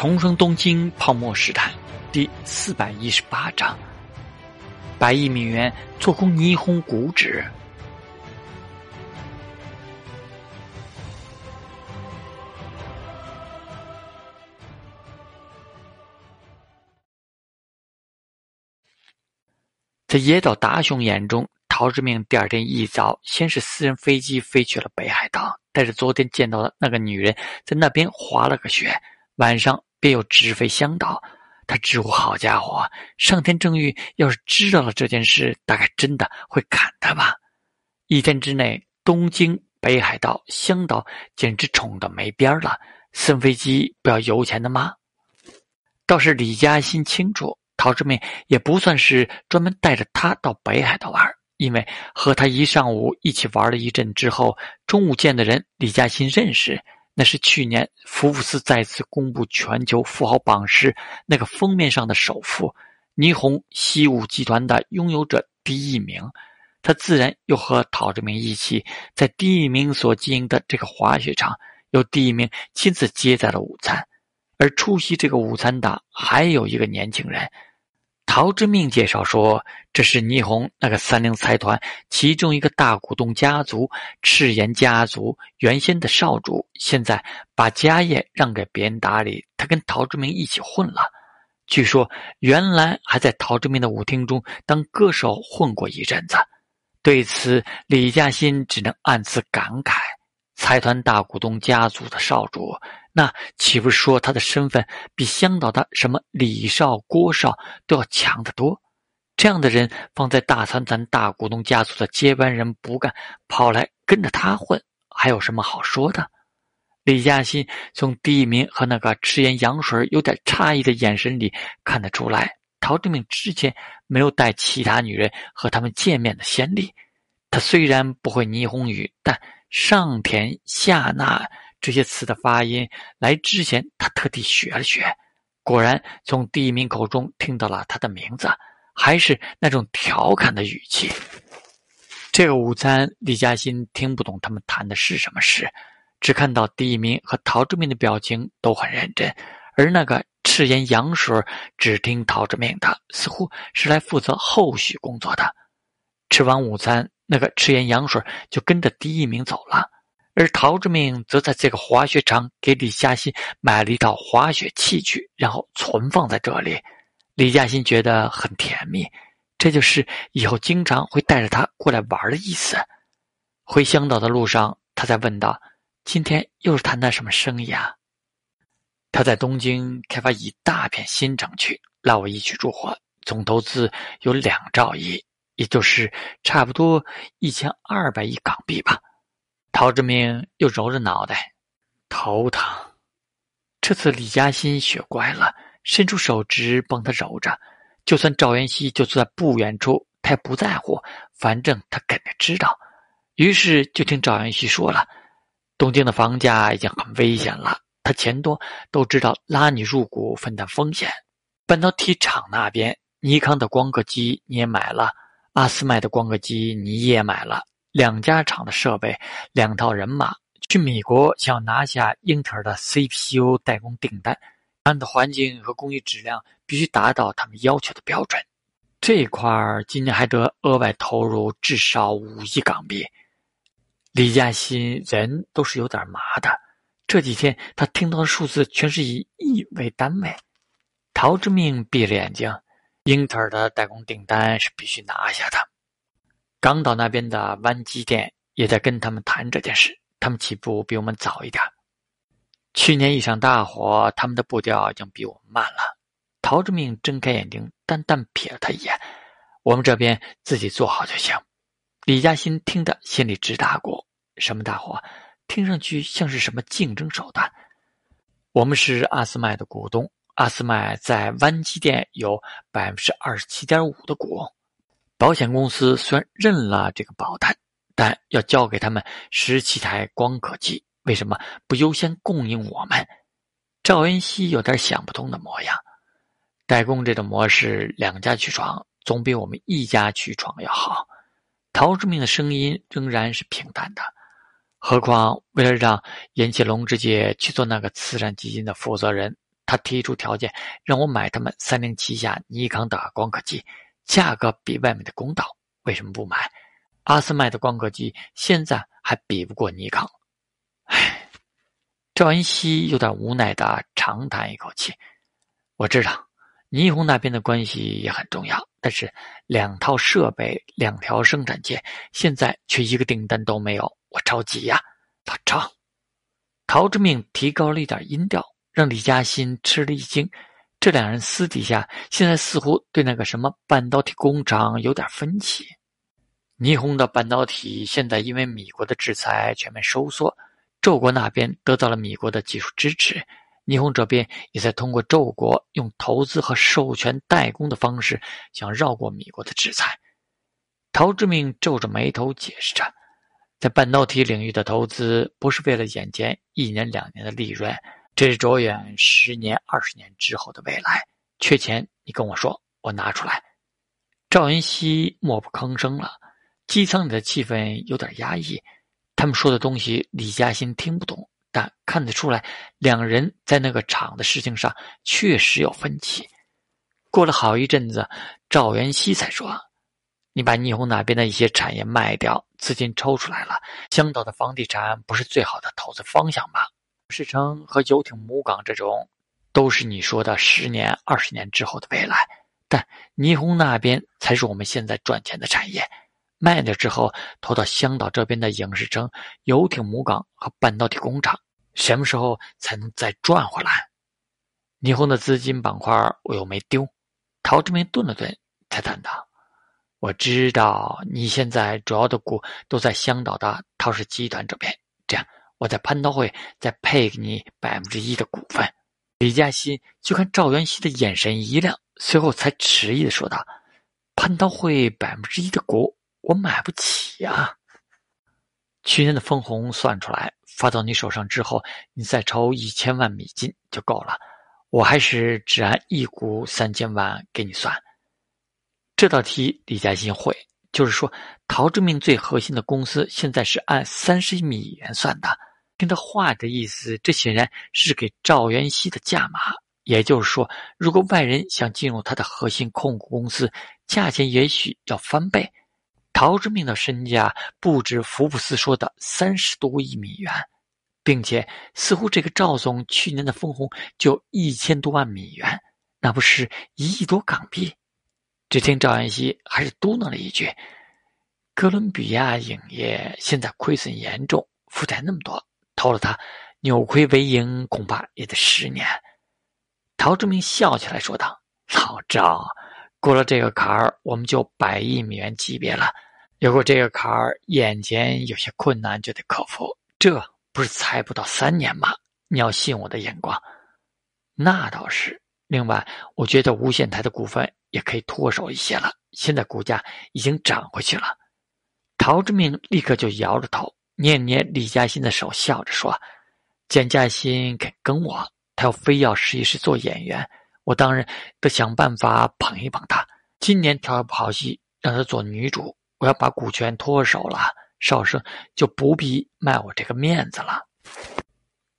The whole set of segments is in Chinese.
重生东京泡沫时代第四百一十八章：百亿美元做空霓虹股指。在野岛达雄眼中，陶志明第二天一早，先是私人飞机飞去了北海道，带着昨天见到的那个女人，在那边滑了个雪。晚上便又直飞香岛，他直呼：“好家伙，上天正欲要是知道了这件事，大概真的会砍他吧！”一天之内，东京、北海道、香岛简直宠的没边了。私人飞机不要油钱的吗？倒是李嘉欣清楚，陶志明也不算是专门带着他到北海道玩，因为和他一上午一起玩了一阵之后，中午见的人，李嘉欣认识。那是去年福布斯再次公布全球富豪榜时那个封面上的首富霓虹西武集团的拥有者第一名，他自然又和陶志明一起在第一名所经营的这个滑雪场，由第一名亲自接待了午餐。而出席这个午餐的还有一个年轻人。陶之命介绍说：“这是霓虹那个三菱财团其中一个大股东家族赤岩家族原先的少主，现在把家业让给别人打理，他跟陶之明一起混了。据说原来还在陶之明的舞厅中当歌手混过一阵子。对此，李嘉欣只能暗自感慨：财团大股东家族的少主。”那岂不是说他的身份比香岛的什么李少、郭少都要强得多？这样的人放在大财团大股东家族的接班人不干，跑来跟着他混，还有什么好说的？李嘉欣从第一名和那个吃盐羊水有点诧异的眼神里看得出来，陶志明之前没有带其他女人和他们见面的先例。他虽然不会霓虹语，但上田下那。这些词的发音，来之前他特地学了学，果然从第一名口中听到了他的名字，还是那种调侃的语气。这个午餐，李嘉欣听不懂他们谈的是什么事，只看到第一名和陶志明的表情都很认真，而那个赤岩羊水只听陶志明的，似乎是来负责后续工作的。吃完午餐，那个赤岩羊水就跟着第一名走了。而陶志明则在这个滑雪场给李嘉欣买了一套滑雪器具，然后存放在这里。李嘉欣觉得很甜蜜，这就是以后经常会带着他过来玩的意思。回香岛的路上，他在问道：“今天又是谈的什么生意啊？”他在东京开发一大片新城区，拉我一起住货，总投资有两兆亿，也就是差不多一千二百亿港币吧。陶志明又揉着脑袋，头疼。这次李嘉欣学乖了，伸出手指帮他揉着。就算赵元熙就坐在不远处，他也不在乎，反正他肯定知道。于是就听赵元熙说了：“东京的房价已经很危险了，他钱多，都知道拉你入股分担风险。半导体厂那边，尼康的光刻机你也买了，阿斯麦的光刻机你也买了。”两家厂的设备，两套人马去美国，想拿下英特尔的 CPU 代工订单，安的环境和工艺质量必须达到他们要求的标准。这块儿今年还得额外投入至少五亿港币。李嘉欣人都是有点麻的，这几天他听到的数字全是以亿为单位。陶之命闭着眼睛，英特尔的代工订单是必须拿下的。港岛那边的湾机店也在跟他们谈这件事，他们起步比我们早一点。去年一场大火，他们的步调已经比我们慢了。陶志明睁开眼睛，淡淡瞥了他一眼：“我们这边自己做好就行。”李嘉欣听得心里直打鼓：“什么大火？听上去像是什么竞争手段？”我们是阿斯麦的股东，阿斯麦在湾机店有百分之二十七点五的股。保险公司虽然认了这个保单，但要交给他们十七台光刻机，为什么不优先供应我们？赵元熙有点想不通的模样。代工这种模式，两家去闯总比我们一家去闯要好。陶志明的声音仍然是平淡的。何况为了让严启龙直接去做那个慈善基金的负责人，他提出条件，让我买他们三菱旗下尼康的光刻机，价格比外面的公道。为什么不买？阿斯麦的光刻机现在还比不过尼康。唉，赵云熙有点无奈的长叹一口气。我知道，霓虹那边的关系也很重要，但是两套设备，两条生产线，现在却一个订单都没有，我着急呀！老赵，陶之命提高了一点音调。让李嘉欣吃了一惊，这两人私底下现在似乎对那个什么半导体工厂有点分歧。霓虹的半导体现在因为米国的制裁全面收缩，宙国那边得到了米国的技术支持，霓虹这边也在通过宙国用投资和授权代工的方式想绕过米国的制裁。陶志明皱着眉头解释着，在半导体领域的投资不是为了眼前一年两年的利润。这是着眼十年、二十年之后的未来。缺钱，你跟我说，我拿出来。赵云熙默不吭声了。机舱里的气氛有点压抑。他们说的东西，李嘉欣听不懂，但看得出来，两人在那个厂的事情上确实有分歧。过了好一阵子，赵元熙才说：“你把霓虹那边的一些产业卖掉，资金抽出来了，香岛的房地产不是最好的投资方向吗？”世城和游艇母港这种，都是你说的十年、二十年之后的未来。但霓虹那边才是我们现在赚钱的产业。卖了之后，投到香岛这边的影视城、游艇母港和半导体工厂，什么时候才能再赚回来？霓虹的资金板块我又没丢。陶志明顿了顿，才谈道：“我知道你现在主要的股都在香岛的陶氏集团这边，”我在蟠桃会再配给你百分之一的股份。李嘉欣就看赵元熙的眼神一亮，随后才迟疑的说道：“蟠桃会百分之一的股，我买不起呀。去年的分红算出来，发到你手上之后，你再筹一千万美金就够了。我还是只按一股三千万给你算。这道题李嘉欣会，就是说陶志明最核心的公司现在是按三十亿美元算的。”听他话的意思，这显然是给赵元熙的价码。也就是说，如果外人想进入他的核心控股公司，价钱也许要翻倍。陶之命的身价不止福布斯说的三十多亿美元，并且似乎这个赵总去年的分红就一千多万美元，那不是一亿多港币？只听赵元熙还是嘟囔了一句：“哥伦比亚影业现在亏损严重，负债那么多。”偷了他，扭亏为盈，恐怕也得十年。陶志明笑起来说道：“老赵，过了这个坎儿，我们就百亿美元级别了。有过这个坎儿，眼前有些困难就得克服，这不是才不到三年吗？你要信我的眼光。那倒是。另外，我觉得无线台的股份也可以脱手一些了。现在股价已经涨回去了。”陶志明立刻就摇着头。捏捏李嘉欣的手，笑着说：“简嘉欣肯跟我，他要非要试一试做演员，我当然得想办法捧一捧他。今年挑一部好戏，让他做女主，我要把股权脱手了，邵生就不必卖我这个面子了。”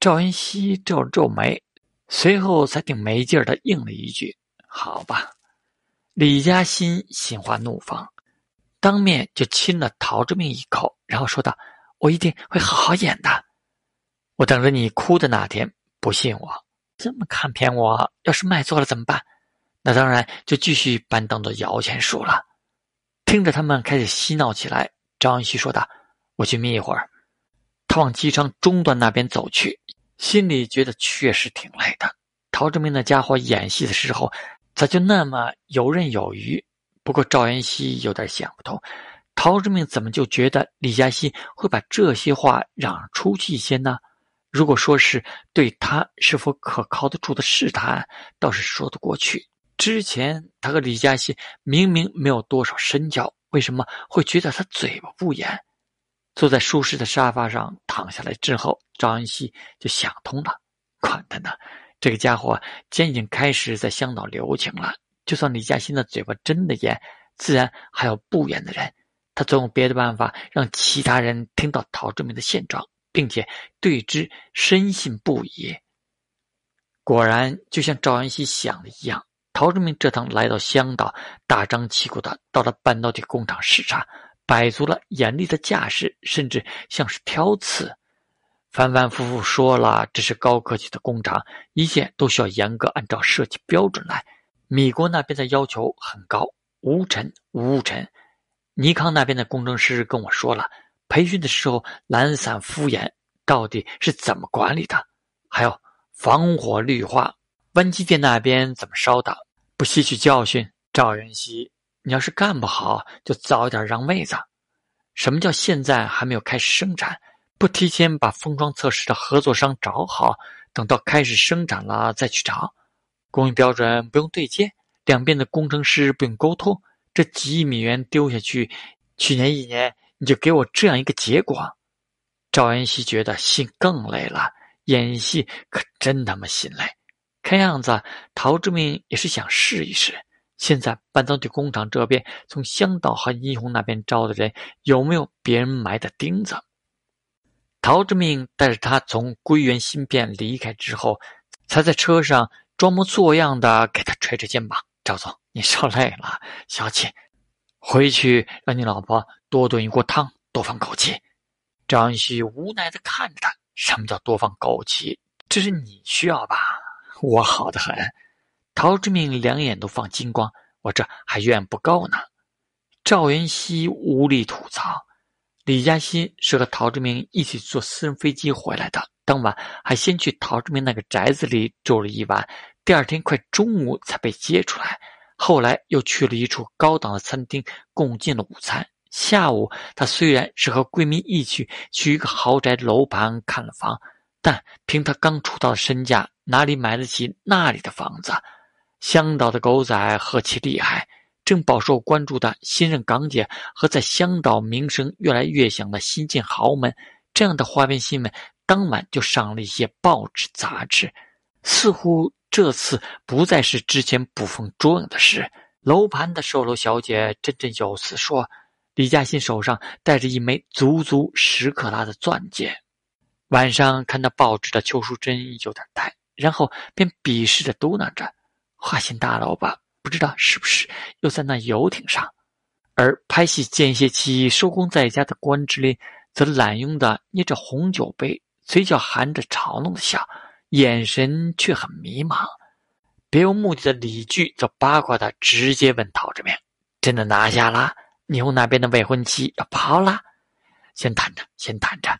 赵云熙皱了皱眉，随后才挺没劲儿的应了一句：“好吧。”李嘉欣心花怒放，当面就亲了陶志明一口，然后说道。我一定会好好演的，我等着你哭的那天。不信我，这么看扁我，要是卖错了怎么办？那当然就继续搬当做摇钱树了。听着他们开始嬉闹起来，张云熙说道：“我去眯一会儿。”他往机舱中段那边走去，心里觉得确实挺累的。陶志明那家伙演戏的时候咋就那么游刃有余？不过赵元熙有点想不通。陶志明怎么就觉得李嘉欣会把这些话嚷出去一些呢？如果说是对他是否可靠得住的试探，倒是说得过去。之前他和李嘉欣明明没有多少深交，为什么会觉得他嘴巴不严？坐在舒适的沙发上躺下来之后，赵恩熙就想通了。管他呢，这个家伙既然已经开始在香岛留情了，就算李嘉欣的嘴巴真的严，自然还有不严的人。他总有别的办法让其他人听到陶志明的现状，并且对之深信不疑。果然，就像赵元熙想的一样，陶志明这趟来到香岛，大张旗鼓的到了半导体工厂视察，摆足了严厉的架势，甚至像是挑刺。反反复复说了，这是高科技的工厂，一切都需要严格按照设计标准来。米国那边的要求很高，无尘无尘。尼康那边的工程师跟我说了，培训的时候懒散敷衍，到底是怎么管理的？还有。防火绿化，温机店那边怎么烧的？不吸取教训，赵元熙，你要是干不好，就早点让位子。什么叫现在还没有开始生产？不提前把封装测试的合作商找好，等到开始生产了再去找。工艺标准不用对接，两边的工程师不用沟通，这几亿美元丢下去，去年一年你就给我这样一个结果。赵元熙觉得心更累了。演戏可真他妈心累，看样子陶志明也是想试一试。现在半导体工厂这边从香岛和霓虹那边招的人，有没有别人埋的钉子？陶志明带着他从归元芯片离开之后，才在车上装模作样的给他捶着肩膀：“赵总，你受累了，小气，回去让你老婆多炖一锅汤，多放枸杞。”张旭无奈的看着他。什么叫多放枸杞？这是你需要吧？我好的很。陶志明两眼都放金光，我这还远不够呢。赵元熙无力吐槽。李嘉欣是和陶志明一起坐私人飞机回来的，当晚还先去陶志明那个宅子里住了一晚，第二天快中午才被接出来。后来又去了一处高档的餐厅共进了午餐。下午，她虽然是和闺蜜一起去一个豪宅楼盘看了房，但凭她刚出道的身价，哪里买得起那里的房子？香岛的狗仔何其厉害！正饱受关注的新任港姐和在香岛名声越来越响的新晋豪门，这样的花边新闻当晚就上了一些报纸杂志。似乎这次不再是之前捕风捉影的事。楼盘的售楼小姐振振有词说。李嘉欣手上戴着一枚足足十克拉的钻戒，晚上看到报纸的邱淑贞有点呆，然后便鄙视着嘟囔着：“花心大楼吧，不知道是不是又在那游艇上。”而拍戏间歇期收工在家的关之琳，则懒慵的捏着红酒杯，嘴角含着嘲弄的笑，眼神却很迷茫。别有目的的李剧则八卦的直接问陶志明：“真的拿下了？”霓虹那边的未婚妻要跑了，先谈着，先谈着。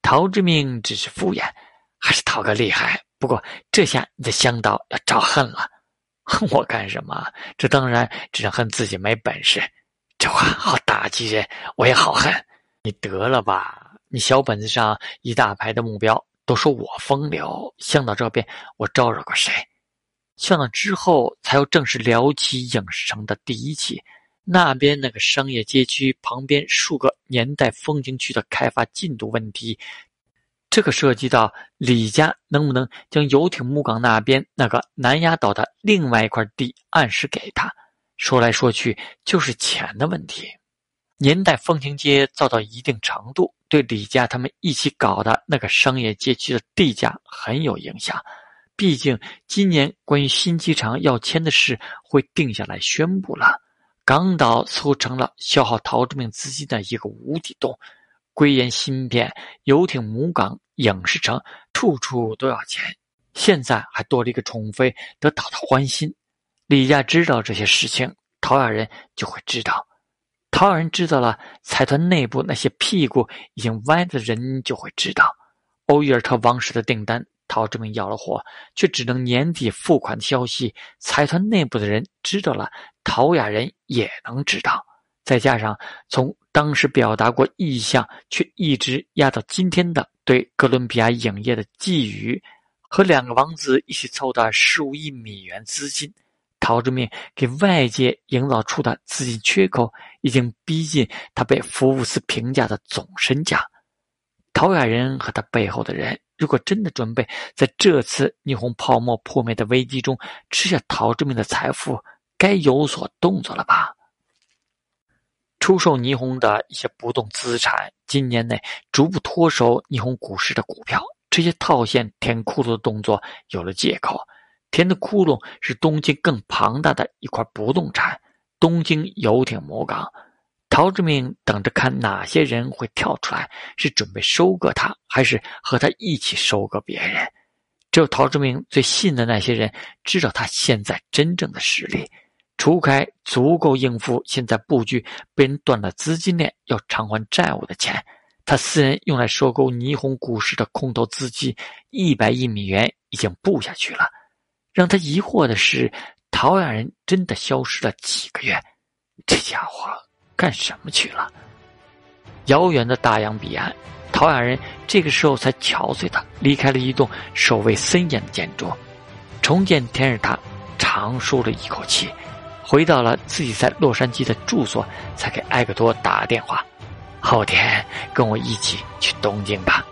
陶志明只是敷衍，还是陶哥厉害。不过这下你的香岛要招恨了，恨 我干什么？这当然只能恨自己没本事。这话好打击人，我也好恨。你得了吧，你小本子上一大排的目标都说我风流，向导这边我招惹过谁？向导之后才要正式聊起影视城的第一期。那边那个商业街区旁边数个年代风景区的开发进度问题，这个涉及到李家能不能将游艇木港那边那个南丫岛的另外一块地按时给他。说来说去就是钱的问题。年代风情街造到一定程度，对李家他们一起搞的那个商业街区的地价很有影响。毕竟今年关于新机场要迁的事会定下来宣布了。港岛似乎成了消耗陶志明资金的一个无底洞，归延芯片、游艇母港、影视城，处处都要钱。现在还多了一个宠妃，得讨他欢心。李家知道这些事情，陶雅人就会知道。陶雅人知道了，财团内部那些屁股已经歪的人就会知道。欧伊尔特王室的订单。陶志明要了货，却只能年底付款的消息，财团内部的人知道了，陶雅人也能知道。再加上从当时表达过意向，却一直压到今天的对哥伦比亚影业的觊觎，和两个王子一起凑的十五亿美元资金，陶志明给外界营造出的资金缺口，已经逼近他被福布斯评价的总身价。陶雅人和他背后的人。如果真的准备在这次霓虹泡沫破灭的危机中吃下陶志明的财富，该有所动作了吧？出售霓虹的一些不动资产，今年内逐步脱手霓虹股市的股票，这些套现填窟窿的动作有了借口。填的窟窿是东京更庞大的一块不动产——东京游艇母港。陶志明等着看哪些人会跳出来，是准备收割他，还是和他一起收割别人？只有陶志明最信的那些人知道他现在真正的实力，除开足够应付现在布局被人断了资金链、要偿还债务的钱，他私人用来收购霓虹股市的空头资金一百亿美元已经布下去了。让他疑惑的是，陶雅人真的消失了几个月，这家伙干什么去了？遥远的大洋彼岸。陶雅人这个时候才憔悴的离开了一栋守卫森严的建筑，重见天日，他长舒了一口气，回到了自己在洛杉矶的住所，才给埃克多打了电话：“后天跟我一起去东京吧。”